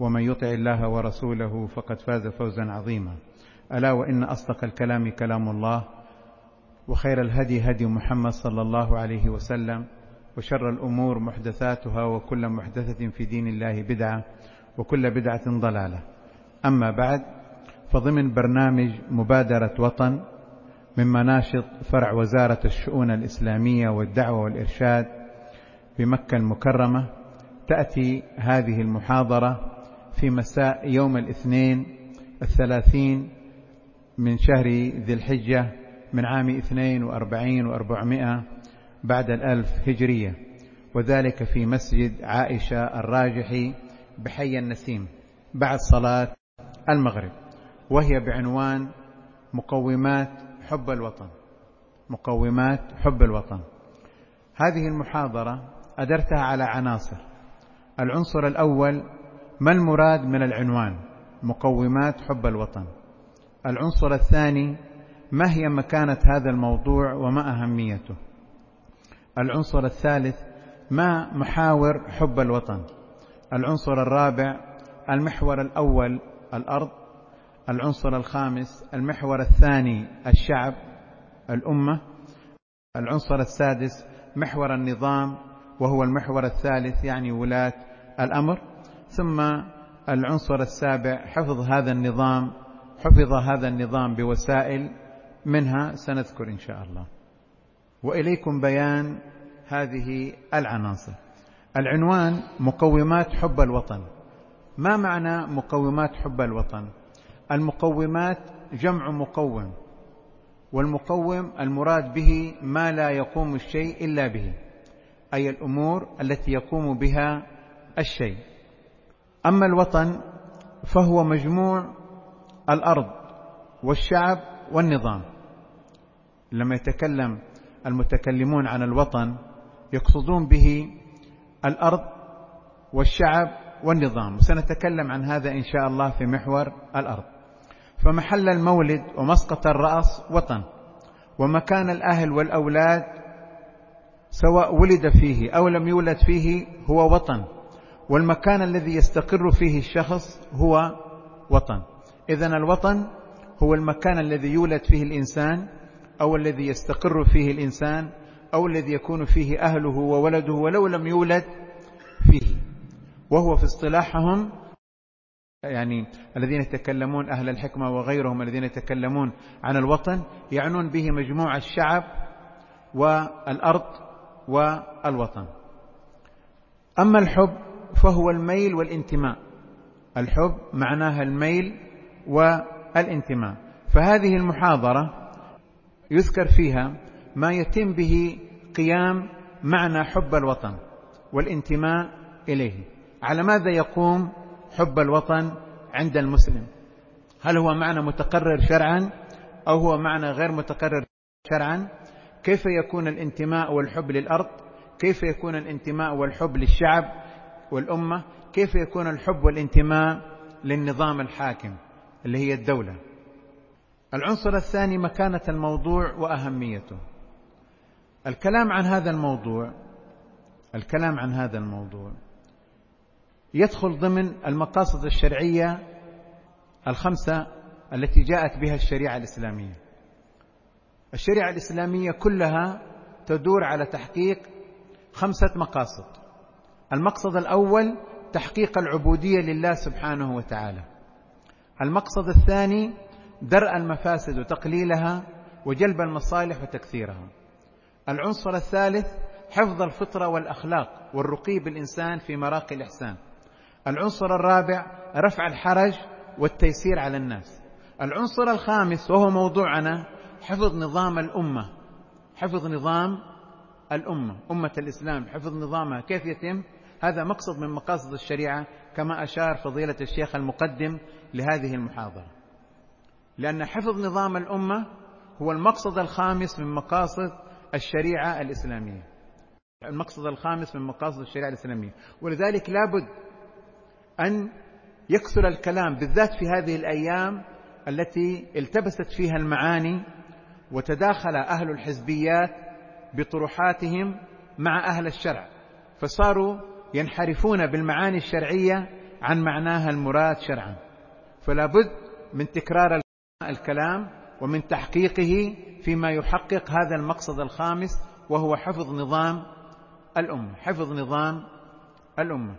ومن يطع الله ورسوله فقد فاز فوزا عظيما. ألا وإن أصدق الكلام كلام الله وخير الهدي هدي محمد صلى الله عليه وسلم وشر الأمور محدثاتها وكل محدثة في دين الله بدعة وكل بدعة ضلالة. أما بعد فضمن برنامج مبادرة وطن من مناشط فرع وزارة الشؤون الإسلامية والدعوة والإرشاد بمكة المكرمة تأتي هذه المحاضرة في مساء يوم الاثنين الثلاثين من شهر ذي الحجة من عام اثنين وأربعين وأربعمائة بعد الألف هجرية وذلك في مسجد عائشة الراجحي بحي النسيم بعد صلاة المغرب وهي بعنوان مقومات حب الوطن مقومات حب الوطن. هذه المحاضرة أدرتها على عناصر. العنصر الأول ما المراد من العنوان؟ مقومات حب الوطن. العنصر الثاني ما هي مكانة هذا الموضوع وما أهميته؟ العنصر الثالث ما محاور حب الوطن؟ العنصر الرابع المحور الأول الأرض. العنصر الخامس المحور الثاني الشعب الأمة. العنصر السادس محور النظام وهو المحور الثالث يعني ولاة الأمر. ثم العنصر السابع حفظ هذا النظام حفظ هذا النظام بوسائل منها سنذكر إن شاء الله. وإليكم بيان هذه العناصر. العنوان مقومات حب الوطن. ما معنى مقومات حب الوطن؟ المقومات جمع مقوم والمقوم المراد به ما لا يقوم الشيء إلا به أي الأمور التي يقوم بها الشيء. أما الوطن فهو مجموع الأرض والشعب والنظام. لما يتكلم المتكلمون عن الوطن يقصدون به الأرض والشعب والنظام. وسنتكلم عن هذا إن شاء الله في محور الأرض. فمحل المولد ومسقط الرأس وطن ومكان الأهل والأولاد سواء ولد فيه أو لم يولد فيه هو وطن. والمكان الذي يستقر فيه الشخص هو وطن. إذا الوطن هو المكان الذي يولد فيه الإنسان أو الذي يستقر فيه الإنسان أو الذي يكون فيه أهله وولده ولو لم يولد فيه. وهو في اصطلاحهم يعني الذين يتكلمون أهل الحكمة وغيرهم الذين يتكلمون عن الوطن يعنون به مجموع الشعب والأرض والوطن. أما الحب فهو الميل والانتماء. الحب معناها الميل والانتماء. فهذه المحاضرة يذكر فيها ما يتم به قيام معنى حب الوطن والانتماء إليه. على ماذا يقوم حب الوطن عند المسلم؟ هل هو معنى متقرر شرعا أو هو معنى غير متقرر شرعا؟ كيف يكون الانتماء والحب للأرض؟ كيف يكون الانتماء والحب للشعب؟ والأمة كيف يكون الحب والانتماء للنظام الحاكم اللي هي الدولة؟ العنصر الثاني مكانة الموضوع وأهميته. الكلام عن هذا الموضوع الكلام عن هذا الموضوع يدخل ضمن المقاصد الشرعية الخمسة التي جاءت بها الشريعة الإسلامية. الشريعة الإسلامية كلها تدور على تحقيق خمسة مقاصد. المقصد الأول تحقيق العبودية لله سبحانه وتعالى. المقصد الثاني درء المفاسد وتقليلها وجلب المصالح وتكثيرها. العنصر الثالث حفظ الفطرة والأخلاق والرقي بالإنسان في مراقي الإحسان. العنصر الرابع رفع الحرج والتيسير على الناس. العنصر الخامس وهو موضوعنا حفظ نظام الأمة. حفظ نظام الأمة أمة الإسلام. حفظ نظامها كيف يتم؟ هذا مقصد من مقاصد الشريعة كما أشار فضيلة الشيخ المقدم لهذه المحاضرة. لأن حفظ نظام الأمة هو المقصد الخامس من مقاصد الشريعة الإسلامية. المقصد الخامس من مقاصد الشريعة الإسلامية. ولذلك لابد أن يكثر الكلام بالذات في هذه الأيام التي التبست فيها المعاني وتداخل أهل الحزبيات بطروحاتهم مع أهل الشرع. فصاروا ينحرفون بالمعاني الشرعية عن معناها المراد شرعا. فلا بد من تكرار الكلام ومن تحقيقه فيما يحقق هذا المقصد الخامس وهو حفظ نظام الأمة. حفظ نظام الأمة.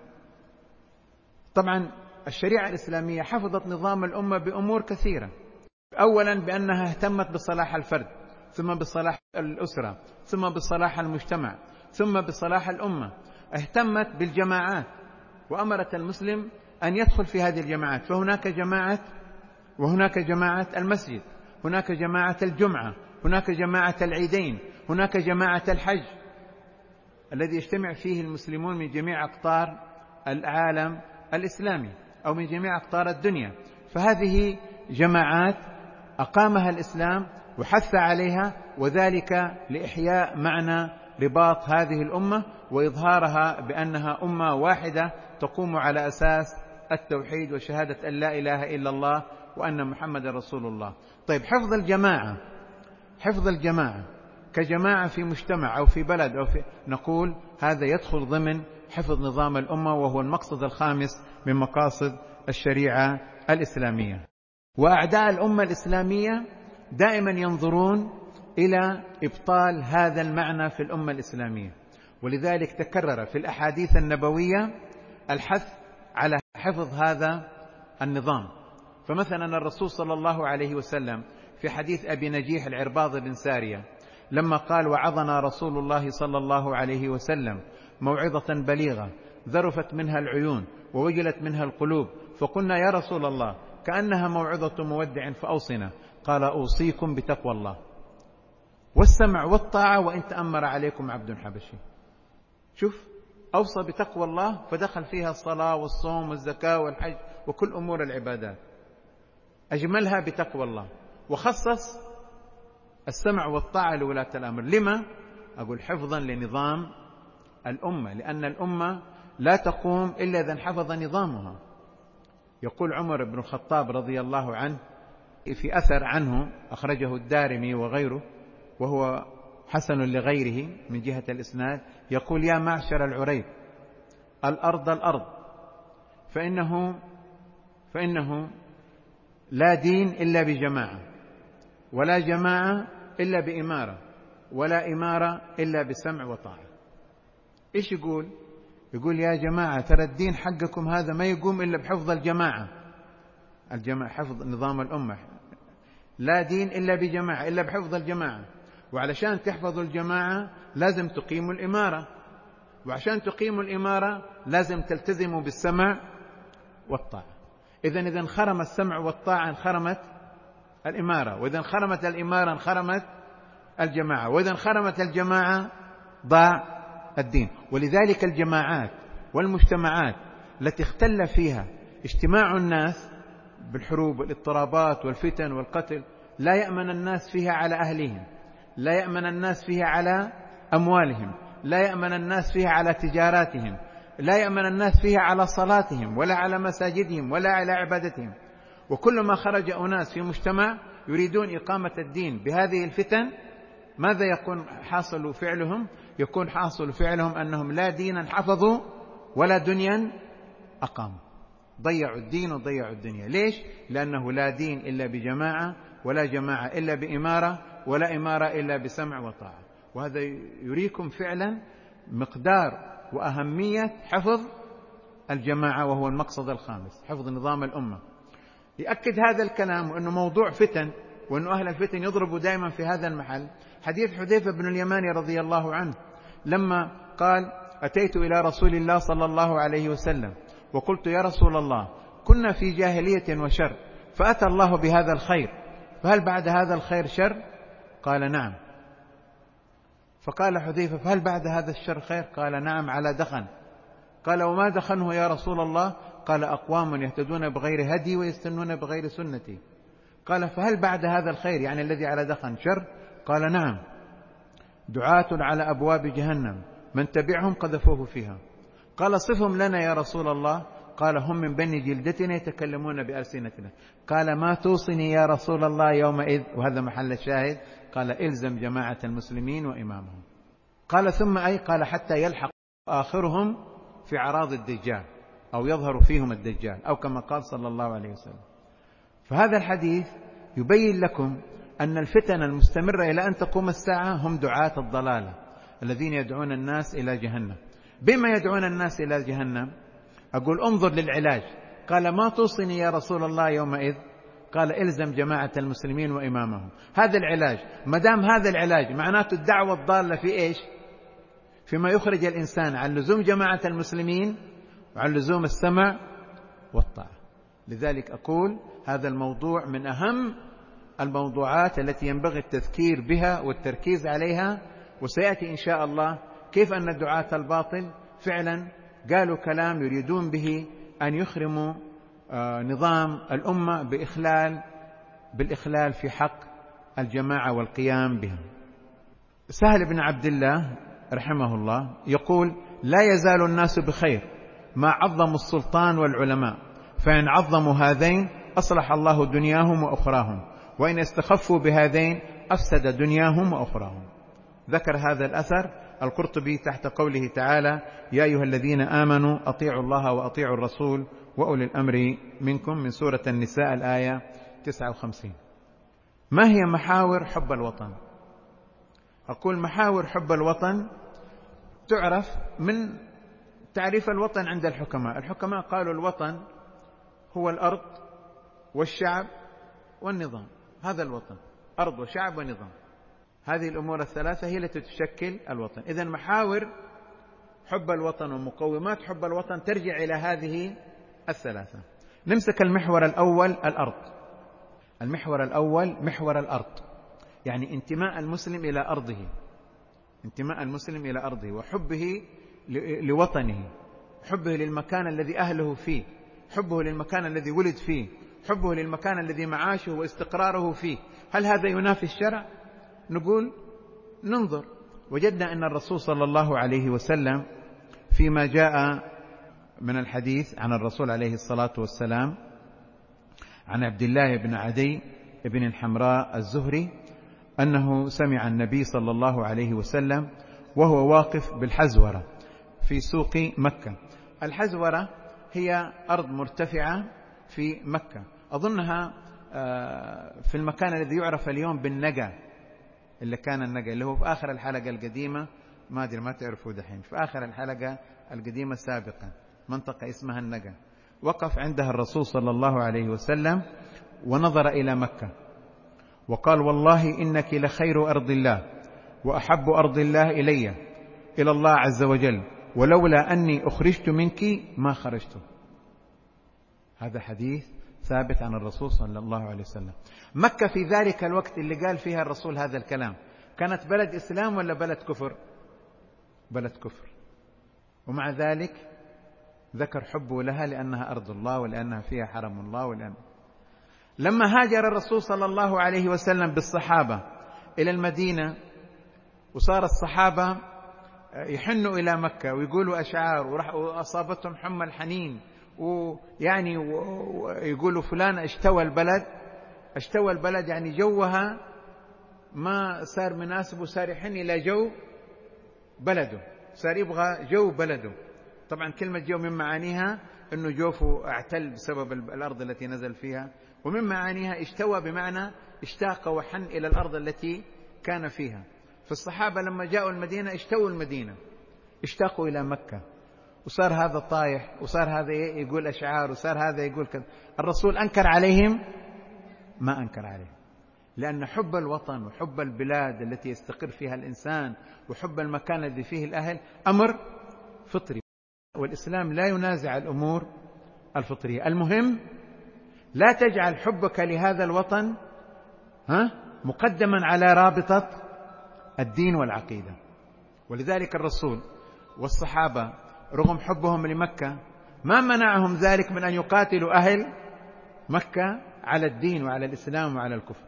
طبعا الشريعة الإسلامية حفظت نظام الأمة بأمور كثيرة. أولا بأنها اهتمت بصلاح الفرد ثم بصلاح الأسرة ثم بصلاح المجتمع ثم بصلاح الأمة اهتمت بالجماعات وأمرت المسلم أن يدخل في هذه الجماعات فهناك جماعة وهناك جماعة المسجد هناك جماعة الجمعة هناك جماعة العيدين هناك جماعة الحج. الذي يجتمع فيه المسلمون من جميع أقطار العالم الإسلامي أو من جميع أقطار الدنيا. فهذه جماعات أقامها الإسلام وحث عليها وذلك لإحياء معنى رباط هذه الأمة وإظهارها بأنها أمة واحدة تقوم على أساس التوحيد وشهادة أن لا إله إلا الله وأن محمد رسول الله. طيب حفظ الجماعة حفظ الجماعة كجماعة في مجتمع أو في بلد أو في نقول هذا يدخل ضمن حفظ نظام الأمة وهو المقصد الخامس من مقاصد الشريعة الإسلامية. وأعداء الأمة الإسلامية دائما ينظرون إلى إبطال هذا المعنى في الأمة الإسلامية. ولذلك تكرر في الأحاديث النبوية الحث على حفظ هذا النظام. فمثلا الرسول صلى الله عليه وسلم في حديث أبي نجيح العرباض بن سارية لما قال وعظنا رسول الله صلى الله عليه وسلم موعظة بليغة ذرفت منها العيون ووجلت منها القلوب فقلنا يا رسول الله كأنها موعظة مودع فأوصنا. قال أوصيكم بتقوى الله. والسمع والطاعة وإن تأمر عليكم عبد حبشي. شوف أوصى بتقوى الله فدخل فيها الصلاة والصوم والزكاة والحج وكل أمور العبادات. أجملها بتقوى الله. وخصص السمع والطاعة لولاة الأمر. لما؟ أقول حفظا لنظام الأمة لأن الأمة لا تقوم إلا إذا انحفظ نظامها. يقول عمر بن الخطاب رضي الله عنه في أثر عنه أخرجه الدارمي وغيره. وهو حسن لغيره من جهة الإسناد يقول يا معشر العريب الأرض الأرض فإنه فإنه لا دين إلا بجماعة ولا جماعة إلا بإمارة ولا إمارة إلا بسمع وطاعة. إيش يقول؟ يقول يا جماعة ترى الدين حقكم هذا ما يقوم إلا بحفظ الجماعة. الجماعة حفظ نظام الأمة لا دين إلا بجماعة إلا بحفظ الجماعة. وعلشان تحفظوا الجماعة لازم تقيموا الإمارة. وعشان تقيموا الإمارة لازم تلتزموا بالسمع والطاعة. إذا إذا انخرم السمع والطاعة انخرمت الإمارة. وإذا انخرمت الإمارة انخرمت الجماعة. وإذا انخرمت الجماعة ضاع الدين. ولذلك الجماعات والمجتمعات التي اختل فيها اجتماع الناس بالحروب والاضطرابات والفتن والقتل لا يأمن الناس فيها على أهلهم لا يأمن الناس فيها على أموالهم لا يأمن الناس فيها على تجاراتهم لا يأمن الناس فيها على صلاتهم ولا على مساجدهم ولا على عبادتهم. وكلما خرج أناس في مجتمع يريدون إقامة الدين بهذه الفتن ماذا يكون حاصل فعلهم؟ يكون حاصل فعلهم أنهم لا دينا حفظوا ولا دنيا أقاموا. ضيعوا الدين وضيعوا الدنيا. ليش؟ لأنه لا دين إلا بجماعة ولا جماعة إلا بإمارة ولا إمارة إلا بسمع وطاعة. وهذا يريكم فعلا مقدار وأهمية حفظ الجماعة وهو المقصد الخامس حفظ نظام الأمة. يأكد هذا الكلام وأنه موضوع فتن وأنه أهل الفتن يضربوا دائما في هذا المحل. حديث حذيفة بن اليماني رضي الله عنه لما قال أتيت إلى رسول الله صلى الله عليه وسلم وقلت يا رسول الله كنا في جاهلية وشر فأتى الله بهذا الخير فهل بعد هذا الخير شر؟ قال نعم. فقال حذيفة فهل بعد هذا الشر خير؟ قال نعم على دخن. قال وما دخنه يا رسول الله؟ قال أقوام يهتدون بغير هدي ويستنون بغير سنتي. قال فهل بعد هذا الخير يعني الذي على دخن شر؟ قال نعم. دعاة على أبواب جهنم من تبعهم قذفوه فيها. قال صفهم لنا يا رسول الله قال هم من بني جلدتنا يتكلمون بألسنتنا. قال ما توصني يا رسول الله يومئذ؟ وهذا محل الشاهد. قال إلزم جماعة المسلمين وإمامهم. قال ثم أي قال حتى يلحق آخرهم في عراض الدجال أو يظهر فيهم الدجال أو كما قال صلى الله عليه وسلم. فهذا الحديث يبين لكم أن الفتن المستمرة إلى أن تقوم الساعة هم دعاة الضلالة الذين يدعون الناس إلى جهنم. بما يدعون الناس إلى جهنم؟ أقول انظر للعلاج. قال ما توصني يا رسول الله يومئذ؟ قال إلزم جماعة المسلمين وإمامهم. هذا العلاج. ما دام هذا العلاج معناته الدعوة الضالة في إيش؟ فيما يخرج الإنسان عن لزوم جماعة المسلمين وعن لزوم السمع والطاعة. لذلك أقول هذا الموضوع من أهم الموضوعات التي ينبغي التذكير بها والتركيز عليها. وسيأتي إن شاء الله كيف أن دعاة الباطل فعلا قالوا كلام يريدون به أن يخرموا آه، نظام الأمة بإخلال بالإخلال في حق الجماعة والقيام بها سهل بن عبد الله رحمه الله يقول لا يزال الناس بخير ما عظموا السلطان والعلماء فإن عظموا هذين أصلح الله دنياهم وأخراهم وإن استخفوا بهذين أفسد دنياهم وأخراهم. ذكر هذا الأثر القرطبي تحت قوله تعالى يا أيها الذين آمنوا أطيعوا الله وأطيعوا الرسول وأولي الأمر منكم من سورة النساء الآية 59 ما هي محاور حب الوطن؟ أقول محاور حب الوطن تعرف من تعريف الوطن عند الحكماء. الحكماء قالوا الوطن هو الأرض والشعب والنظام. هذا الوطن أرض وشعب ونظام. هذه الأمور الثلاثة هي التي تشكل الوطن. إذا محاور حب الوطن ومقومات حب الوطن ترجع إلى هذه الثلاثة. نمسك المحور الأول الأرض. المحور الأول محور الأرض. يعني انتماء المسلم إلى أرضه. انتماء المسلم إلى أرضه وحبه لوطنه. حبه للمكان الذي أهله فيه. حبه للمكان الذي ولد فيه. حبه للمكان الذي معاشه واستقراره فيه. هل هذا ينافي الشرع؟ نقول ننظر. وجدنا أن الرسول صلى الله عليه وسلم فيما جاء من الحديث عن الرسول عليه الصلاة والسلام عن عبد الله بن عدي بن الحمراء الزهري أنه سمع النبي صلى الله عليه وسلم وهو واقف بالحزورة في سوق مكة. الحزورة هي أرض مرتفعة في مكة. أظنها آه، في المكان الذي يعرف اليوم بالنقا اللي كان النقا اللي هو في آخر الحلقة القديمة ما أدري ما تعرفوا دحين. في آخر الحلقة القديمة سابقا منطقة اسمها النقا وقف عندها الرسول صلى الله عليه وسلم ونظر إلى مكة. وقال والله إنك لخير أرض الله وأحب أرض الله إلي إلى الله عز وجل ولولا أني أخرجت منك ما خرجت. هذا حديث ثابت عن الرسول صلى الله عليه وسلم. مكة في ذلك الوقت اللي قال فيها الرسول هذا الكلام كانت بلد إسلام ولا بلد كفر؟ بلد كفر. ومع ذلك ذكر حبه لها لأنها أرض الله ولأنها فيها حرم الله ولأن لما هاجر الرسول صلى الله عليه وسلم بالصحابة إلى المدينة وصار الصحابة يحنوا إلى مكة ويقولوا أشعار وأصابتهم حمى الحنين ويعني يقولوا فلان اشتوى البلد اشتوى البلد يعني جوها ما صار مناسب وصار يحن إلى جو بلده صار يبغى جو بلده. طبعا كلمة جو من معانيها أنه جوفه اعتل بسبب الأرض التي نزل فيها ومن معانيها اشتوى بمعنى اشتاق وحن إلى الأرض التي كان فيها. فالصحابة لما جاءوا المدينة اشتووا المدينة اشتاقوا إلى مكة. وصار هذا طايح وصار هذا يقول أشعار وصار هذا يقول كذا. الرسول أنكر عليهم؟ ما أنكر عليهم. لأن حب الوطن وحب البلاد التي يستقر فيها الإنسان وحب المكان الذي فيه الأهل أمر فطري. والإسلام لا ينازع الأمور الفطرية. المهم لا تجعل حبك لهذا الوطن ها مقدما على رابطة الدين والعقيدة. ولذلك الرسول والصحابة رغم حبهم لمكة ما منعهم ذلك من أن يقاتلوا أهل مكة على الدين وعلى الإسلام وعلى الكفر.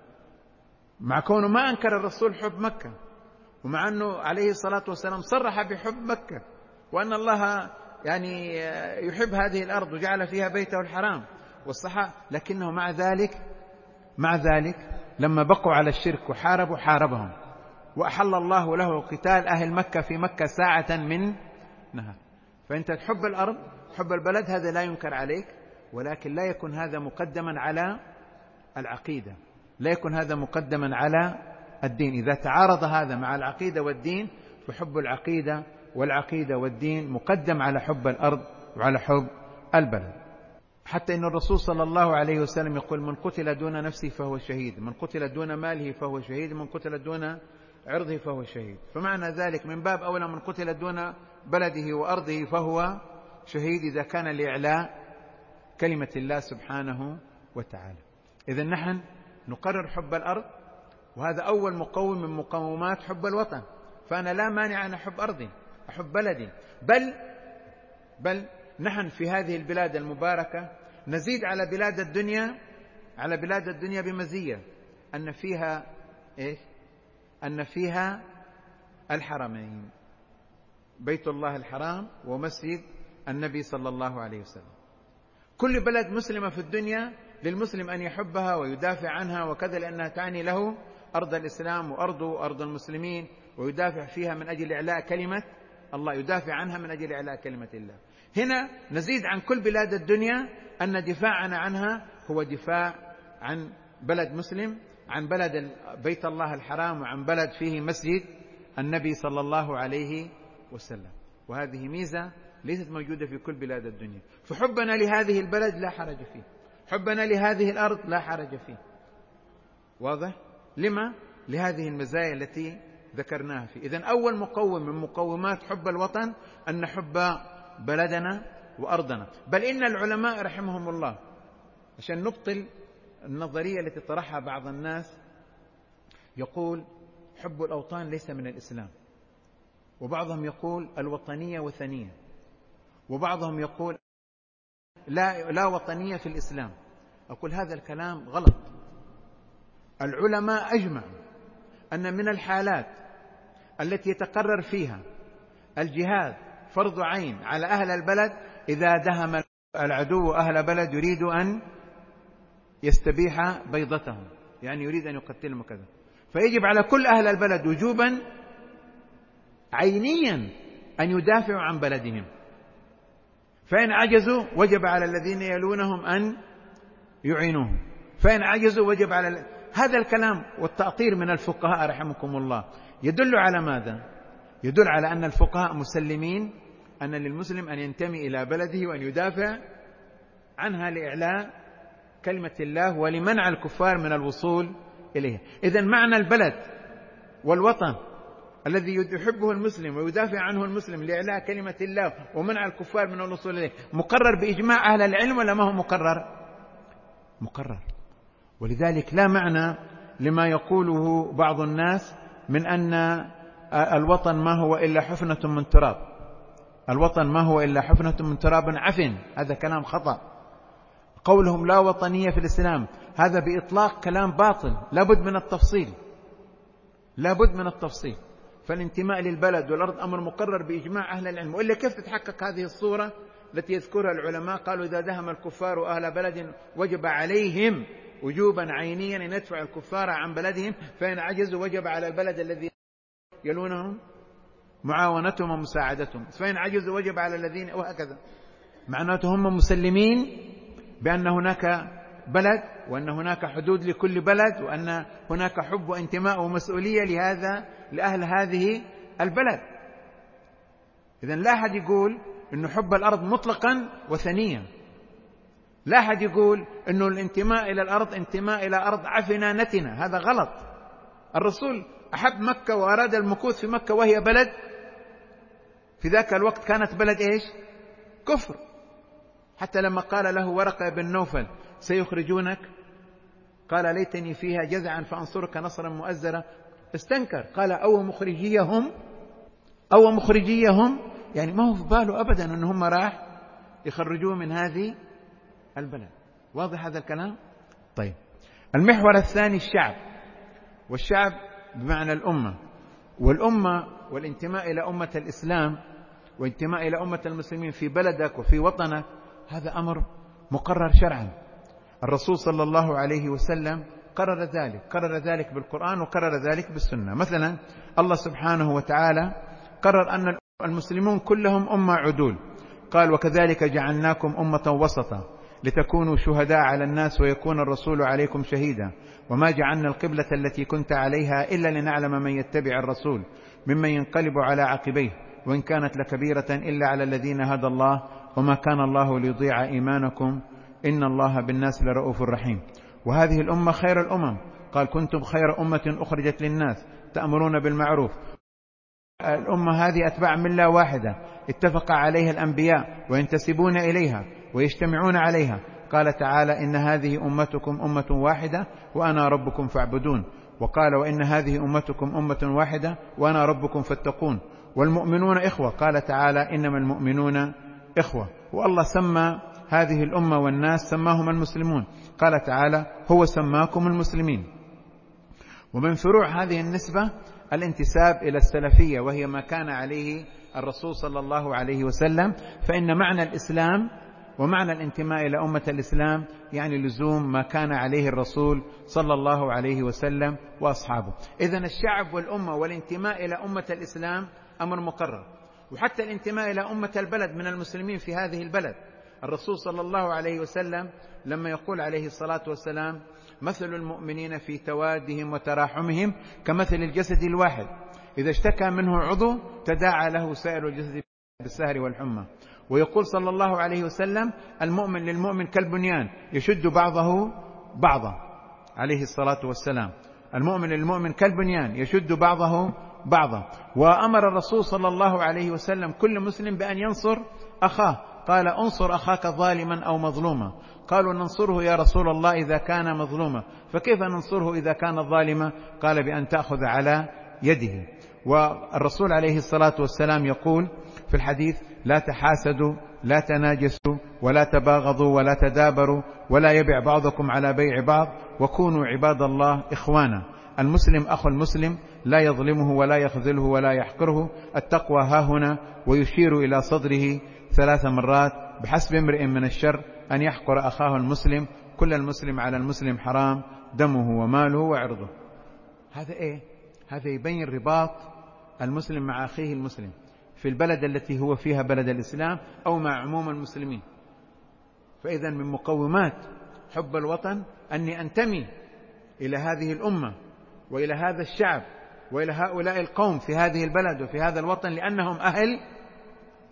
مع كونه ما أنكر الرسول حب مكة ومع أنه عليه الصلاة والسلام صرح بحب مكة وأن الله يعني يحب هذه الأرض وجعل فيها بيته الحرام والصحابة لكنه مع ذلك مع ذلك لما بقوا على الشرك وحاربوا حاربهم. وأحل الله له قتال أهل مكة في مكة ساعة من نهار. فأنت تحب الأرض حب البلد هذا لا ينكر عليك ولكن لا يكون هذا مقدما على العقيدة. لا يكون هذا مقدما على الدين. إذا تعارض هذا مع العقيدة والدين فحب العقيدة والعقيدة والدين مقدم على حب الأرض وعلى حب البلد. حتى إن الرسول صلى الله عليه وسلم يقول من قتل دون نفسه فهو شهيد من قتل دون ماله فهو شهيد من قتل دون عرضه فهو شهيد. فمعنى ذلك من باب أولى من قتل دون بلده وأرضه فهو شهيد إذا كان لإعلاء كلمة الله سبحانه وتعالى. اذا نحن نقرر حب الأرض وهذا أول مقوم من مقومات حب الوطن. فأنا لا مانع أن أحب أرضي أحب بلدي. بل بل نحن في هذه البلاد المباركة نزيد على بلاد الدنيا على بلاد الدنيا بمزية. أن فيها إيش؟ أن فيها الحرمين. بيت الله الحرام ومسجد النبي صلى الله عليه وسلم. كل بلد مسلمة في الدنيا للمسلم أن يحبها ويدافع عنها وكذا لأنها تعني له أرض الإسلام وأرضه أرض المسلمين ويدافع فيها من أجل إعلاء كلمة الله يدافع عنها من أجل إعلاء كلمة الله. هنا نزيد عن كل بلاد الدنيا أن دفاعنا عنها هو دفاع عن بلد مسلم عن بلد بيت الله الحرام وعن بلد فيه مسجد النبي صلى الله عليه وسلم. وهذه ميزة ليست موجودة في كل بلاد الدنيا. فحبنا لهذه البلد لا حرج فيه. حبنا لهذه الأرض لا حرج فيه. واضح؟ لما؟ لهذه المزايا التي ذكرناها فيه. إذا أول مقوم من مقومات حب الوطن أن نحب بلدنا وأرضنا. بل إن العلماء رحمهم الله عشان نبطل النظرية التي طرحها بعض الناس يقول حب الأوطان ليس من الإسلام. وبعضهم يقول الوطنية وثنية وبعضهم يقول لا, لا وطنية في الإسلام. أقول هذا الكلام غلط. العلماء أجمعوا أن من الحالات التي يتقرر فيها الجهاد فرض عين على أهل البلد إذا دهم العدو أهل بلد يريد أن يستبيح بيضتهم يعني يريد أن يقتلهم وكذا. فيجب على كل أهل البلد وجوبا عينيا أن يدافعوا عن بلدهم. فإن عجزوا وجب على الذين يلونهم أن يعينوهم. فإن عجزوا وجب على هذا الكلام والتأطير من الفقهاء رحمكم الله يدل على ماذا؟ يدل على أن الفقهاء مسلمين أن للمسلم أن ينتمي إلى بلده وأن يدافع عنها لإعلاء كلمة الله ولمنع الكفار من الوصول إليها. إذا معنى البلد والوطن الذي يحبه المسلم ويدافع عنه المسلم لإعلاء كلمة الله ومنع الكفار من الوصول إليه مقرر بإجماع أهل العلم ولا ما هو مقرر؟ مقرر. ولذلك لا معنى لما يقوله بعض الناس من أن الوطن ما هو إلا حفنة من تراب. الوطن ما هو إلا حفنة من تراب عفن. هذا كلام خطأ. قولهم لا وطنية في الإسلام هذا بإطلاق كلام باطل. لابد من التفصيل. لابد من التفصيل. فالانتماء للبلد والأرض أمر مقرر بإجماع أهل العلم. وإلا كيف تتحقق هذه الصورة التي يذكرها العلماء؟ قالوا إذا دهم الكفار أهل بلد وجب عليهم وجوبا عينيا أن يدفع الكفار عن بلدهم فإن عجزوا وجب على البلد الذي يلونهم معاونتهم ومساعدتهم. فإن عجزوا وجب على الذين وهكذا. معناته هم مسلمين بأن هناك بلد وأن هناك حدود لكل بلد وأن هناك حب وانتماء ومسؤولية لهذا لأهل هذه البلد. إذا لا أحد يقول أنه حب الأرض مطلقا وثنيا. لا أحد يقول أنه الانتماء إلى الأرض انتماء إلى أرض عفنا نتنا هذا غلط. الرسول أحب مكة وأراد المكوث في مكة وهي بلد. في ذاك الوقت كانت بلد إيش؟ كفر. حتى لما قال له ورقة بن نوفل سيخرجونك؟ قال ليتني فيها جزعا فأنصرك نصرا مؤزرا. استنكر. قال أو مخرجيهم؟ أو مخرجيهم؟ يعني ما هو في باله أبدا أن هم راح يخرجوه من هذه البلد. واضح هذا الكلام؟ طيب. المحور الثاني الشعب والشعب بمعنى الأمة. والأمة والانتماء إلى أمة الإسلام وانتماء إلى أمة المسلمين في بلدك وفي وطنك هذا أمر مقرر شرعا. الرسول صلى الله عليه وسلم قرر ذلك قرر ذلك بالقرآن وقرر ذلك بالسنة. مثلا الله سبحانه وتعالى قرر أن المسلمون كلهم أمة عدول. قال وكذلك جعلناكم أمة وسطا لتكونوا شهداء على الناس ويكون الرسول عليكم شهيدا. وما جعلنا القبلة التي كنت عليها إلا لنعلم من يتبع الرسول ممن ينقلب على عقبيه. وإن كانت لكبيرة إلا على الذين هدى الله وما كان الله ليضيع إيمانكم إن الله بالناس لرؤوف رحيم. وهذه الأمة خير الأمم. قال كنتم خير أمة أخرجت للناس تأمرون بالمعروف. الأمة هذه أتباع ملة واحدة. اتفق عليها الأنبياء وينتسبون إليها ويجتمعون عليها. قال تعالى إن هذه أمتكم أمة واحدة وأنا ربكم فاعبدون. وقال وإن هذه أمتكم أمة واحدة وأنا ربكم فاتقون. والمؤمنون إخوة. قال تعالى إنما المؤمنون إخوة. والله سمى هذه الأمة والناس سماهم المسلمون. قال تعالى هو سماكم المسلمين. ومن فروع هذه النسبة الانتساب إلى السلفية وهي ما كان عليه الرسول صلى الله عليه وسلم. فإن معنى الإسلام ومعنى الانتماء إلى أمة الإسلام يعني لزوم ما كان عليه الرسول صلى الله عليه وسلم وأصحابه. إذا الشعب والأمة والانتماء إلى أمة الإسلام أمر مقرر. وحتى الانتماء إلى أمة البلد من المسلمين في هذه البلد الرسول صلى الله عليه وسلم لما يقول عليه الصلاة والسلام مثل المؤمنين في توادهم وتراحمهم كمثل الجسد الواحد. إذا اشتكى منه عضو تداعى له سائر الجسد بالسهر والحمى. ويقول صلى الله عليه وسلم المؤمن للمؤمن كالبنيان يشد بعضه بعضا. عليه الصلاة والسلام. المؤمن للمؤمن كالبنيان يشد بعضه بعضا. وأمر الرسول صلى الله عليه وسلم كل مسلم بأن ينصر أخاه. قال انصر أخاك ظالما أو مظلوما. قالوا ننصره يا رسول الله إذا كان مظلوما. فكيف ننصره إذا كان ظالما؟ قال بأن تأخذ على يده. والرسول عليه الصلاة والسلام يقول في الحديث لا تحاسدوا لا تناجسوا ولا تباغضوا ولا تدابروا ولا يبع بعضكم على بيع بعض وكونوا عباد الله إخوانا. المسلم أخو المسلم لا يظلمه ولا يخذله ولا يحقره. التقوى ها هنا ويشير إلى صدره ثلاث مرات بحسب امرئ من الشر أن يحقر أخاه المسلم كل المسلم على المسلم حرام دمه وماله وعرضه. هذا إيه؟ هذا يبين رباط المسلم مع أخيه المسلم في البلد التي هو فيها بلد الإسلام أو مع عموم المسلمين. فإذا من مقومات حب الوطن أني أنتمي إلى هذه الأمة وإلى هذا الشعب وإلى هؤلاء القوم في هذه البلد وفي هذا الوطن لأنهم أهل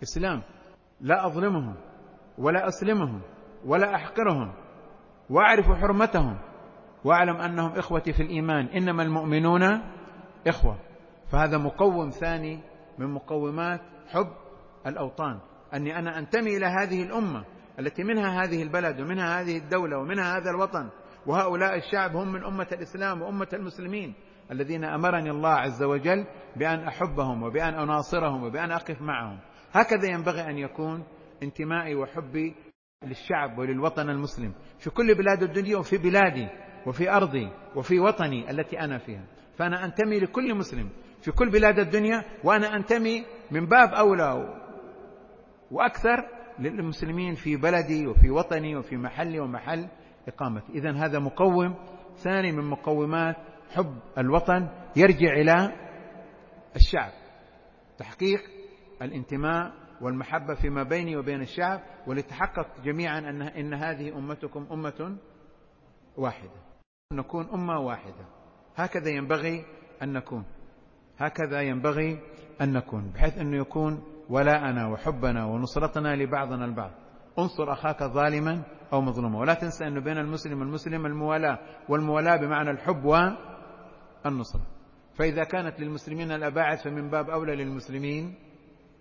إسلام. لا أظلمهم ولا أسلمهم ولا أحقرهم وأعرف حرمتهم وأعلم أنهم إخوتي في الإيمان إنما المؤمنون إخوة. فهذا مقوم ثاني من مقومات حب الأوطان أني أنا أنتمي إلى هذه الأمة التي منها هذه البلد ومنها هذه الدولة ومنها هذا الوطن وهؤلاء الشعب هم من أمة الإسلام وأمة المسلمين الذين أمرني الله عز وجل بأن أحبهم وبأن أناصرهم وبأن أقف معهم. هكذا ينبغي أن يكون انتمائي وحبي للشعب وللوطن المسلم في كل بلاد الدنيا وفي بلادي وفي أرضي وفي وطني التي أنا فيها. فأنا أنتمي لكل مسلم في كل بلاد الدنيا وأنا أنتمي من باب أولى وأكثر للمسلمين في بلدي وفي وطني وفي محلي ومحل إقامتي. إذا هذا مقوم. ثاني من مقومات حب الوطن يرجع إلى الشعب. تحقيق الانتماء والمحبة فيما بيني وبين الشعب ولتحقق جميعا أن, إن هذه أمتكم أمة واحدة. نكون أمة واحدة. هكذا ينبغي أن نكون. هكذا ينبغي أن نكون بحيث أنه يكون ولاءنا وحبنا ونصرتنا لبعضنا البعض. انصر أخاك ظالما أو مظلوما. ولا تنسى أنه بين المسلم والمسلم الموالاة. والموالاة بمعنى الحب والنصرة. فإذا كانت للمسلمين الأباعد فمن باب أولى للمسلمين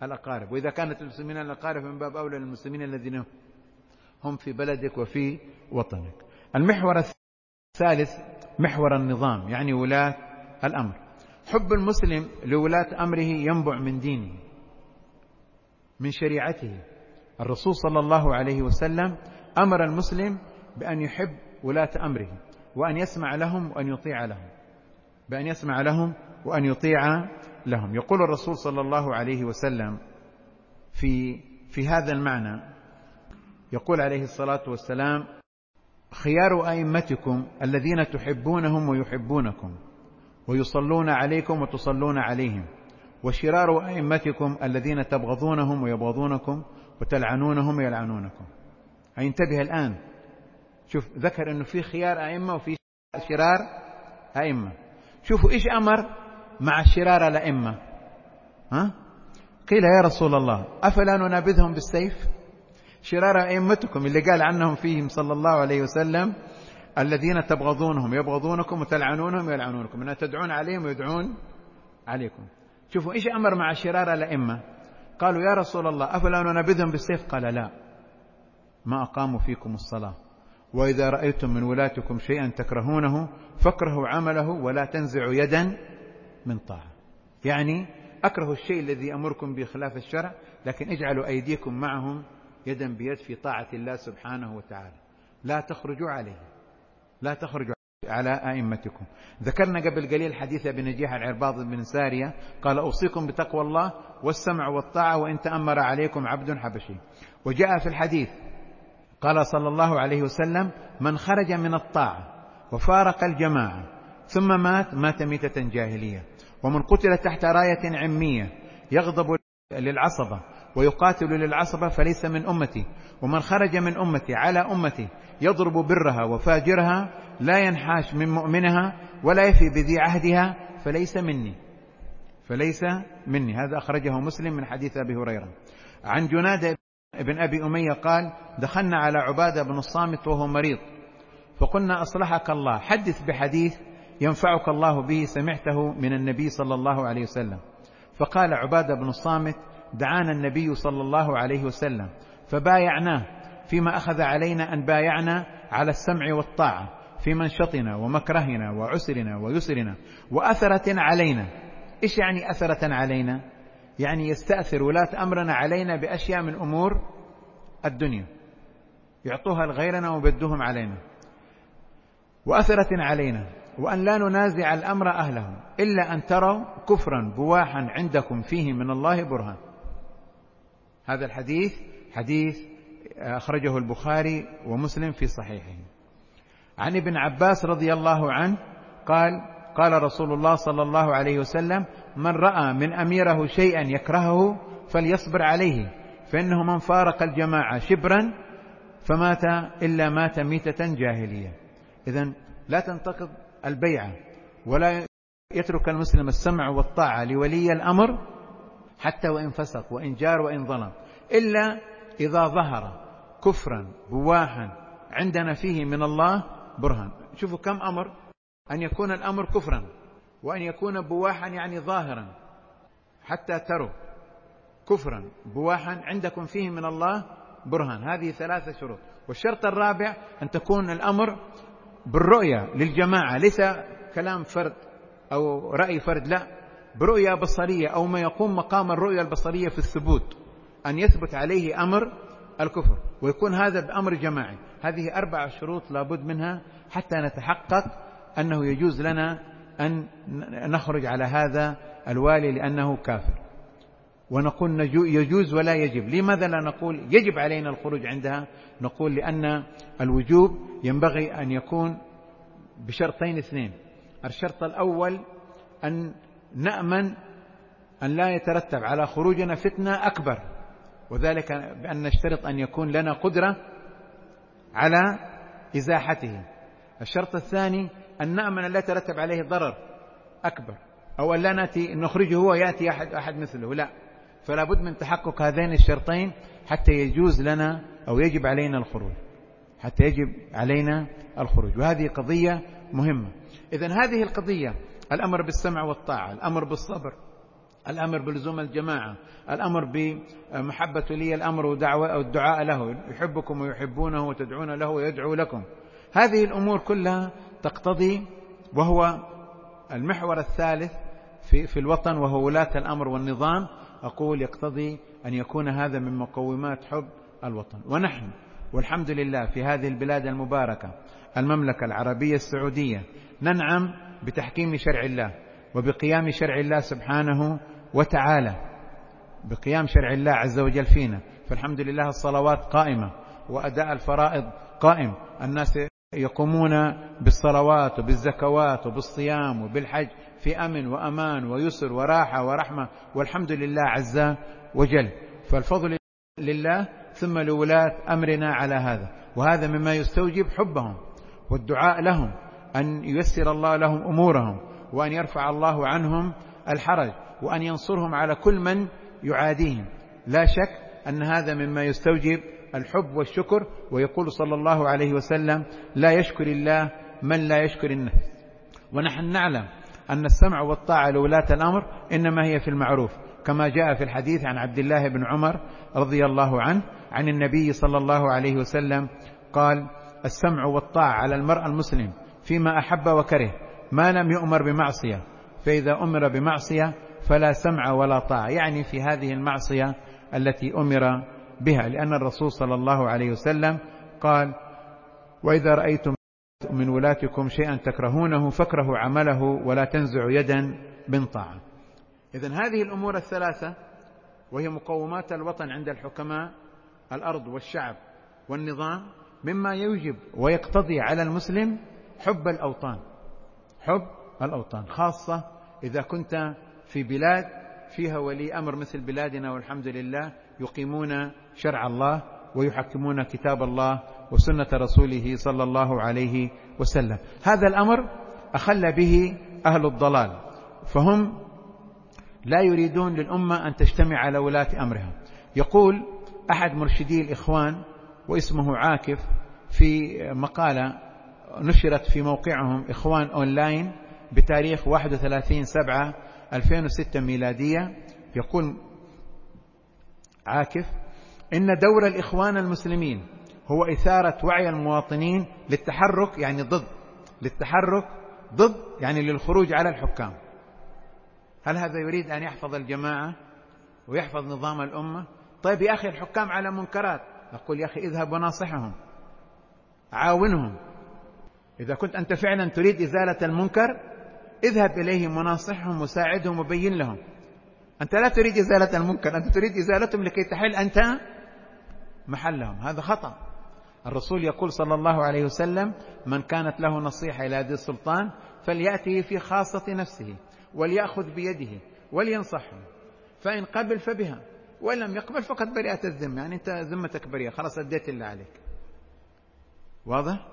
الأقارب. وإذا كانت للمسلمين الأقارب فمن باب أولى للمسلمين الذين هم في بلدك وفي وطنك. المحور الثالث محور النظام يعني ولاة الأمر. حب المسلم لولاة أمره ينبع من دينه من شريعته. الرسول صلى الله عليه وسلم أمر المسلم بأن يحب ولاة أمره وأن يسمع لهم وأن يطيع لهم. بأن يسمع لهم وأن يطيع لهم. يقول الرسول صلى الله عليه وسلم في في هذا المعنى يقول عليه الصلاة والسلام خيار أئمتكم الذين تحبونهم ويحبونكم ويصلون عليكم وتصلون عليهم وشرار أئمتكم الذين تبغضونهم ويبغضونكم وتلعنونهم ويلعنونكم. أي انتبه الآن. شوف ذكر أنه في خيار أئمة وفي شرار أئمة. شوفوا إيش أمر؟ مع شرار الأئمة. ها؟ قيل يا رسول الله أفلا ننابذهم بالسيف؟ شرار أئمتكم اللي قال عنهم فيهم صلى الله عليه وسلم الذين تبغضونهم يبغضونكم وتلعنونهم ويلعنونكم أن تدعون عليهم ويدعون عليكم. شوفوا إيش أمر مع شرار الأئمة؟ قالوا يا رسول الله أفلا ننبذهم بالسيف؟ قال لا ما أقاموا فيكم الصلاة. وإذا رأيتم من ولاتكم شيئا تكرهونه فاكرهوا عمله ولا تنزعوا يدا من طاعة. يعني أكره الشيء الذي أمركم بخلاف الشرع لكن اجعلوا أيديكم معهم يدا بيد في طاعة الله سبحانه وتعالى. لا تخرجوا عليه. لا تخرجوا على أئمتكم. ذكرنا قبل قليل حديث ابن نجيح العرباض بن سارية قال أوصيكم بتقوى الله والسمع والطاعة وإن تأمر عليكم عبد حبشي. وجاء في الحديث قال صلى الله عليه وسلم من خرج من الطاعة وفارق الجماعة ثم مات مات ميتة جاهلية. ومن قتل تحت راية عمية يغضب للعصبة ويقاتل للعصبة فليس من أمتي ومن خرج من أمتي على أمتي يضرب برها وفاجرها لا ينحاش من مؤمنها ولا يفي بذي عهدها فليس مني فليس مني. هذا أخرجه مسلم من حديث أبي هريرة. عن جناد بن أبي أمية قال دخلنا على عبادة بن الصامت وهو مريض فقلنا أصلحك الله حدث بحديث ينفعك الله به سمعته من النبي صلى الله عليه وسلم. فقال عبادة بن الصامت دعانا النبي صلى الله عليه وسلم. فبايعناه فيما أخذ علينا أن بايعنا على السمع والطاعة في منشطنا ومكرهنا وعسرنا ويسرنا وأثرة علينا. إيش يعني أثرة علينا؟ يعني يستأثر ولاة أمرنا علينا بأشياء من أمور الدنيا. يعطوها لغيرنا وبدوهم علينا. وأثرة علينا. وأن لا ننازع الأمر أهله إلا أن تروا كفرا بواحا عندكم فيه من الله برهان. هذا الحديث حديث أخرجه البخاري ومسلم في صحيحه. عن ابن عباس رضي الله عنه قال قال رسول الله صلى الله عليه وسلم من رأى من أميره شيئا يكرهه فليصبر عليه فإنه من فارق الجماعة شبرا فمات إلا مات ميتة جاهلية. إذا لا تنتقض البيعة ولا يترك المسلم السمع والطاعة لولي الأمر حتى وإن فسق وإن جار وإن ظلم إلا إذا ظهر كفرا بواحا عندنا فيه من الله برهان. شوفوا كم أمر أن يكون الأمر كفرا وأن يكون بواحا يعني ظاهرا حتى تروا كفرا بواحا عندكم فيه من الله برهان. هذه ثلاثة شروط. والشرط الرابع أن تكون الأمر بالرؤية للجماعة ليس كلام فرد أو رأي فرد لا. برؤية بصرية أو ما يقوم مقام الرؤية البصرية في الثبوت أن يثبت عليه أمر الكفر ويكون هذا بأمر جماعي. هذه أربع شروط لابد منها حتى نتحقق أنه يجوز لنا أن نخرج على هذا الوالي لأنه كافر. ونقول يجوز ولا يجب. لماذا لا نقول يجب علينا الخروج عندها؟ نقول لأن الوجوب ينبغي أن يكون بشرطين اثنين. الشرط الأول أن نأمن أن لا يترتب على خروجنا فتنة أكبر وذلك بأن نشترط أن يكون لنا قدرة على إزاحته. الشرط الثاني أن نأمن أن لا يترتب عليه ضرر أكبر أو أن لا نأتي نخرجه هو يأتي أحد, أحد مثله. لا فلا بد من تحقق هذين الشرطين حتى يجوز لنا أو يجب علينا الخروج. حتى يجب علينا الخروج. وهذه قضية مهمة. إذا هذه القضية الأمر بالسمع والطاعة الأمر بالصبر الأمر بلزوم الجماعة الأمر بمحبة لي الأمر ودعوة أو الدعاء له يحبكم ويحبونه وتدعون له ويدعو لكم. هذه الأمور كلها تقتضي وهو المحور الثالث في, في الوطن وهو ولاة الأمر والنظام. أقول يقتضي أن يكون هذا من مقومات حب الوطن. ونحن والحمد لله في هذه البلاد المباركة المملكة العربية السعودية ننعم بتحكيم شرع الله وبقيام شرع الله سبحانه وتعالى بقيام شرع الله عز وجل فينا. فالحمد لله الصلوات قائمة وأداء الفرائض قائم. الناس يقومون بالصلوات وبالزكوات وبالصيام وبالحج. في أمن وأمان ويسر وراحة ورحمة والحمد لله عز وجل. فالفضل لله ثم لولاة أمرنا على هذا. وهذا مما يستوجب حبهم والدعاء لهم أن ييسر الله لهم أمورهم وأن يرفع الله عنهم الحرج وأن ينصرهم على كل من يعاديهم. لا شك أن هذا مما يستوجب الحب والشكر ويقول صلى الله عليه وسلم لا يشكر الله من لا يشكر الناس. ونحن نعلم أن السمع والطاعة لولاة الأمر إنما هي في المعروف كما جاء في الحديث عن عبد الله بن عمر رضي الله عنه عن النبي صلى الله عليه وسلم قال السمع والطاعة على المرء المسلم فيما أحب وكره ما لم يؤمر بمعصية فإذا أمر بمعصية فلا سمع ولا طاعة. يعني في هذه المعصية التي أمر بها لأن الرسول صلى الله عليه وسلم قال وإذا رأيتم من ولاتكم شيئا تكرهونه فاكرهوا عمله ولا تنزعوا يدا من طاعة. إذا هذه الأمور الثلاثة وهي مقومات الوطن عند الحكماء الأرض والشعب والنظام مما يوجب ويقتضي على المسلم حب الأوطان حب الأوطان خاصة إذا كنت في بلاد فيها ولي أمر مثل بلادنا والحمد لله يقيمون شرع الله ويحكمون كتاب الله وسنة رسوله صلى الله عليه وسلم. هذا الأمر أخل به أهل الضلال فهم لا يريدون للأمة أن تجتمع على ولاة أمرها. يقول أحد مرشدي الإخوان واسمه عاكف في مقالة نشرت في موقعهم إخوان أونلاين بتاريخ 31 سبعة 2006 ميلادية. يقول عاكف إن دور الإخوان المسلمين هو إثارة وعي المواطنين للتحرك يعني ضد للتحرك ضد يعني للخروج على الحكام. هل هذا يريد أن يحفظ الجماعة ويحفظ نظام الأمة؟ طيب يا أخي الحكام على منكرات. أقول يا أخي اذهب وناصحهم عاونهم. إذا كنت أنت فعلا تريد إزالة المنكر اذهب إليهم وناصحهم وساعدهم وبين لهم. أنت لا تريد إزالة المنكر أنت تريد إزالتهم لكي تحل أنت محلهم. هذا خطأ. الرسول يقول صلى الله عليه وسلم من كانت له نصيحة إلى ذي السلطان فليأته في خاصة نفسه وليأخذ بيده ولينصحه. فإن قبل فبها وإن لم يقبل فقد برئت الذمة. يعني أنت ذمتك بريئة خلاص أديت اللي عليك. واضح؟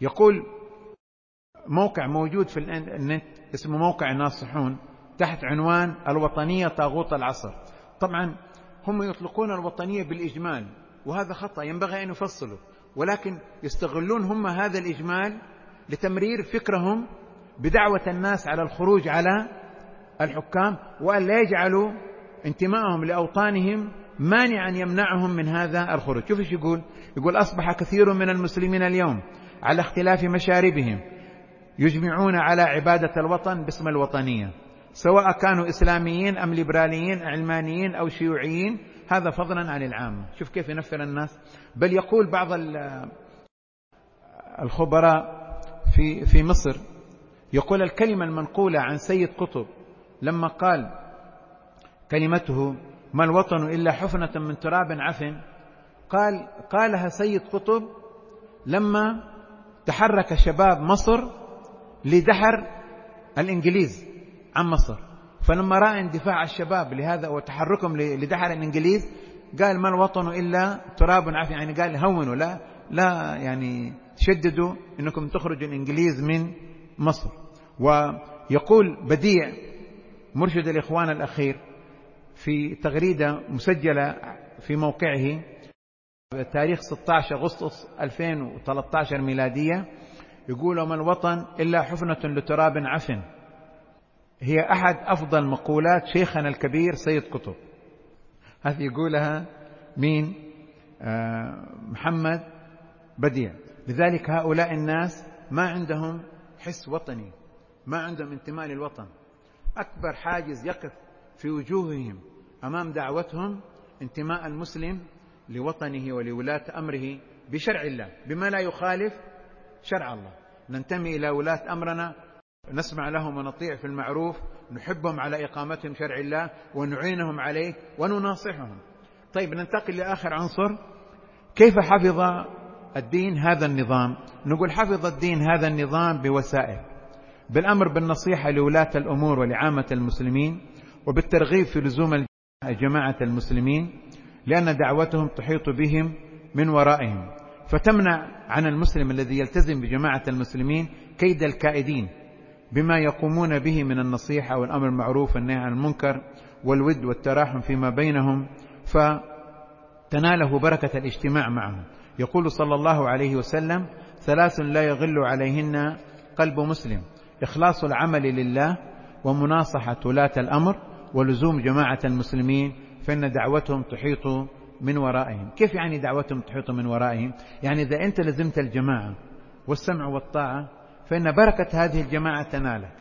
يقول موقع موجود في النت اسمه موقع ناصحون تحت عنوان الوطنية طاغوت العصر. طبعا هم يطلقون الوطنية بالإجمال. وهذا خطأ ينبغي أن يفصلوا. ولكن يستغلون هم هذا الإجمال لتمرير فكرهم بدعوة الناس على الخروج على الحكام وأن لا يجعلوا انتمائهم لأوطانهم مانعا يمنعهم من هذا الخروج. شوف إيش يقول؟ يقول أصبح كثير من المسلمين اليوم على اختلاف مشاربهم يجمعون على عبادة الوطن باسم الوطنية سواء كانوا إسلاميين أم ليبراليين علمانيين أو شيوعيين هذا فضلا عن العامة شوف كيف ينفر الناس. بل يقول بعض الخبراء في في مصر يقول الكلمة المنقولة عن سيد قطب لما قال كلمته ما الوطن إلا حفنة من تراب عفن قال قالها سيد قطب لما تحرك شباب مصر لدحر الإنجليز عن مصر. فلما رأى اندفاع الشباب لهذا وتحركهم لدحر الإنجليز قال ما الوطن إلا تراب عفن يعني قال هونوا لا لا يعني شددوا إنكم تخرجوا الإنجليز من مصر. ويقول بديع مرشد الإخوان الأخير في تغريدة مسجلة في موقعه تاريخ 16 أغسطس 2013 ميلادية يقول وما الوطن إلا حفنة لتراب عفن. هي أحد أفضل مقولات شيخنا الكبير سيد قطب. هذه يقولها مين؟ آه محمد بديع. لذلك هؤلاء الناس ما عندهم حس وطني ما عندهم انتماء للوطن. أكبر حاجز يقف في وجوههم أمام دعوتهم انتماء المسلم لوطنه ولولاة أمره بشرع الله بما لا يخالف شرع الله. ننتمي إلى ولاة أمرنا نسمع لهم ونطيع في المعروف نحبهم على إقامتهم شرع الله ونعينهم عليه ونناصحهم. طيب ننتقل لآخر عنصر. كيف حفظ الدين هذا النظام؟ نقول حفظ الدين هذا النظام بوسائل بالأمر بالنصيحة لولاة الأمور ولعامة المسلمين وبالترغيب في لزوم جماعة المسلمين لأن دعوتهم تحيط بهم من ورائهم. فتمنع عن المسلم الذي يلتزم بجماعة المسلمين كيد الكائدين. بما يقومون به من النصيحة والأمر المعروف والنهي عن المنكر والود والتراحم فيما بينهم فتناله بركة الاجتماع معهم. يقول صلى الله عليه وسلم ثلاث لا يغل عليهن قلب مسلم. إخلاص العمل لله ومناصحة ولاة الأمر ولزوم جماعة المسلمين فإن دعوتهم تحيط من ورائهم. كيف يعني دعوتهم تحيط من ورائهم؟ يعني إذا أنت لزمت الجماعة والسمع والطاعة فإن بركة هذه الجماعة تنالك.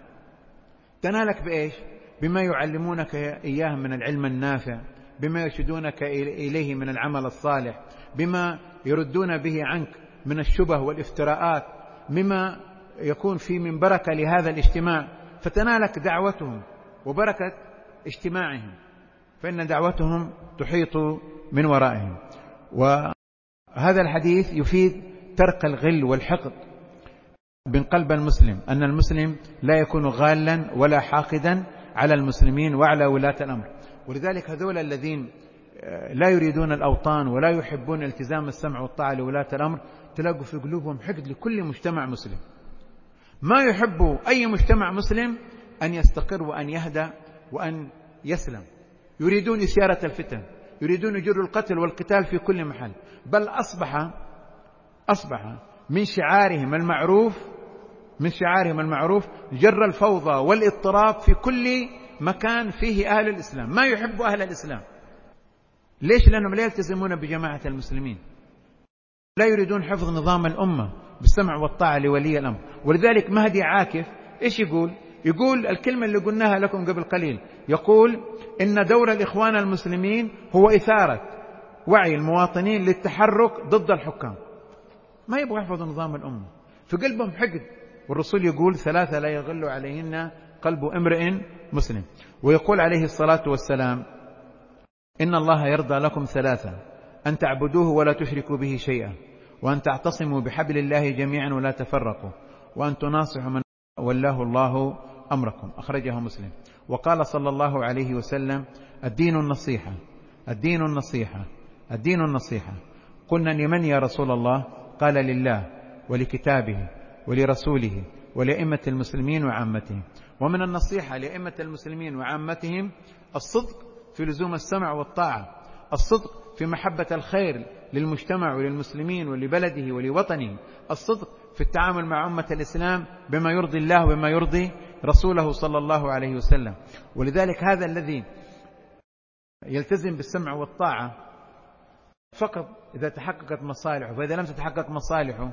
تنالك بإيش؟ بما يعلمونك إياه من العلم النافع بما يرشدونك إليه من العمل الصالح بما يردون به عنك من الشبه والافتراءات مما يكون في من بركة لهذا الاجتماع فتنالك دعوتهم وبركة اجتماعهم. فإن دعوتهم تحيط من ورائهم. وهذا الحديث يفيد ترك الغل والحقد. من قلب المسلم أن المسلم لا يكون غالا ولا حاقدا على المسلمين وعلى ولاة الأمر. ولذلك هذول الذين آه، لا يريدون الأوطان ولا يحبون التزام السمع والطاعة لولاة الأمر تلاقوا في قلوبهم حقد لكل مجتمع مسلم. ما يحب أي مجتمع مسلم أن يستقر وأن يهدى وأن يسلم. يريدون إثارة الفتن يريدون يجروا القتل والقتال في كل محل. بل أصبح أصبح من شعارهم المعروف من شعارهم المعروف جر الفوضى والاضطراب في كل مكان فيه أهل الإسلام. ما يحب أهل الإسلام. ليش؟ لأنهم لا يلتزمون بجماعة المسلمين. لا يريدون حفظ نظام الأمة بالسمع والطاعة لولي الأمر. ولذلك مهدي عاكف إيش يقول؟ يقول الكلمة اللي قلناها لكم قبل قليل. يقول إن دور الإخوان المسلمين هو إثارة وعي المواطنين للتحرك ضد الحكام. ما يبغى يحفظوا نظام الأمة في قلبهم حقد. والرسول يقول ثلاثة لا يغل عليهن قلب امرئ مسلم. ويقول عليه الصلاة والسلام إن الله يرضى لكم ثلاثة أن تعبدوه ولا تشركوا به شيئا وأن تعتصموا بحبل الله جميعا ولا تفرقوا وأن تناصحوا من ولاه الله أمركم. أخرجه مسلم. وقال صلى الله عليه وسلم الدين النصيحة الدين النصيحة الدين النصيحة. قلنا لمن يا رسول الله؟ قال لله ولكتابه ولرسوله ولأئمة المسلمين وعامتهم. ومن النصيحة لأئمة المسلمين وعامتهم الصدق في لزوم السمع والطاعة الصدق في محبة الخير للمجتمع وللمسلمين ولبلده ولوطنه الصدق في التعامل مع أمة الإسلام بما يرضي الله وبما يرضي رسوله صلى الله عليه وسلم. ولذلك هذا الذي يلتزم بالسمع والطاعة فقط إذا تحققت مصالحه فإذا لم تتحقق مصالحه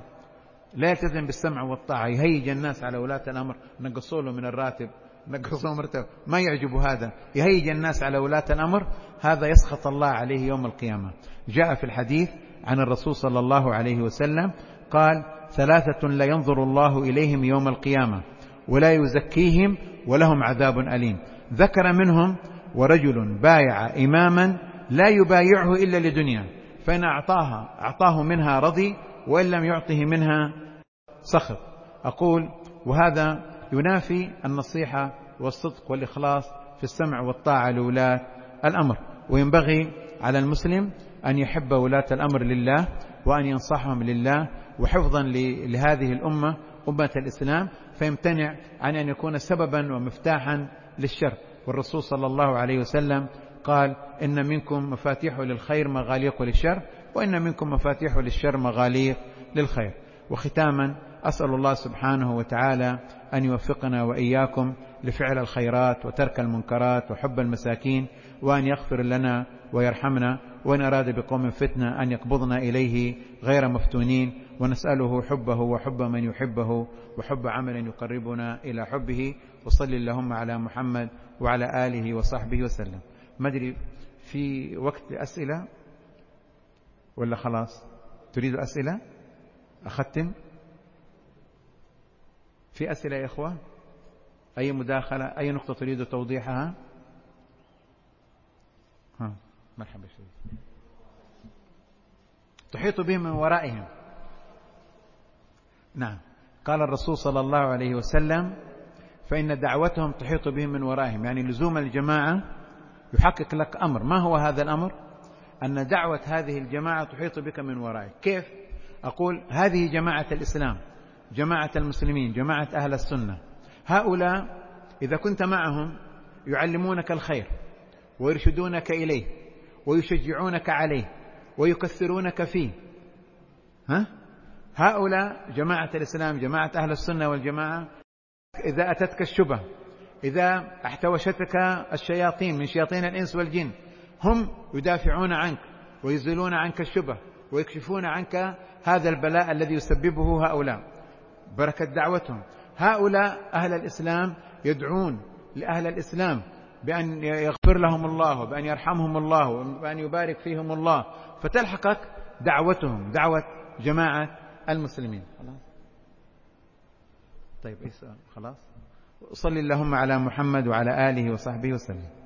لا يلتزم بالسمع والطاعة يهيج الناس على ولاة الأمر نقصوا له من الراتب نقصوا مرتب ما يعجب هذا. يهيج الناس على ولاة الأمر هذا يسخط الله عليه يوم القيامة. جاء في الحديث عن الرسول صلى الله عليه وسلم قال ثلاثة لا ينظر الله إليهم يوم القيامة ولا يزكيهم ولهم عذاب أليم. ذكر منهم ورجل بايع إماما لا يبايعه إلا لدنيا. فإن أعطاها أعطاه منها رضي وإن لم يعطه منها سخط. أقول وهذا ينافي النصيحة والصدق والإخلاص في السمع والطاعة لولاة الأمر. وينبغي على المسلم أن يحب ولاة الأمر لله وأن ينصحهم لله. وحفظا لهذه الأمة أمة الإسلام فيمتنع عن أن يكون سببا ومفتاحا للشر. والرسول صلى الله عليه وسلم قال إن منكم مفاتيح للخير مغاليق للشر وإن منكم مفاتيح للشر مغاليق للخير. وختاما أسأل الله سبحانه وتعالى أن يوفقنا وإياكم لفعل الخيرات وترك المنكرات وحب المساكين وأن يغفر لنا ويرحمنا وإن أراد بقوم فتنة أن يقبضنا إليه غير مفتونين. ونسأله حبه وحب من يحبه وحب عمل يقربنا إلى حبه. وصل اللهم على محمد وعلى آله وصحبه وسلم. ما أدري في وقت أسئلة ولا خلاص؟ تريد أسئلة؟ أختم. في أسئلة يا إخوة أي مداخلة؟ أي نقطة تريد توضيحها؟ ها. مرحبا شريف تحيط بهم من ورائهم. نعم. قال الرسول صلى الله عليه وسلم فإن دعوتهم تحيط بهم من ورائهم يعني لزوم الجماعة يحقق لك أمر. ما هو هذا الأمر؟ أن دعوة هذه الجماعة تحيط بك من ورائك كيف؟ أقول هذه جماعة الإسلام جماعة المسلمين جماعة أهل السنة. هؤلاء إذا كنت معهم يعلمونك الخير ويرشدونك إليه ويشجعونك عليه ويكثرونك فيه. ها؟ هؤلاء جماعة الإسلام جماعة أهل السنة والجماعة إذا أتتك الشبه إذا احتوشتك الشياطين من شياطين الإنس والجن هم يدافعون عنك ويزيلون عنك الشبه ويكشفون عنك هذا البلاء الذي يسببه هؤلاء. بركة دعوتهم. هؤلاء أهل الإسلام يدعون لأهل الإسلام بأن يغفر لهم الله وبأن يرحمهم الله وبأن يبارك فيهم الله. فتلحقك دعوتهم دعوة جماعة المسلمين. خلاص؟ طيب إيش خلاص؟ صل اللهم على محمد وعلى آله وصحبه وسلم.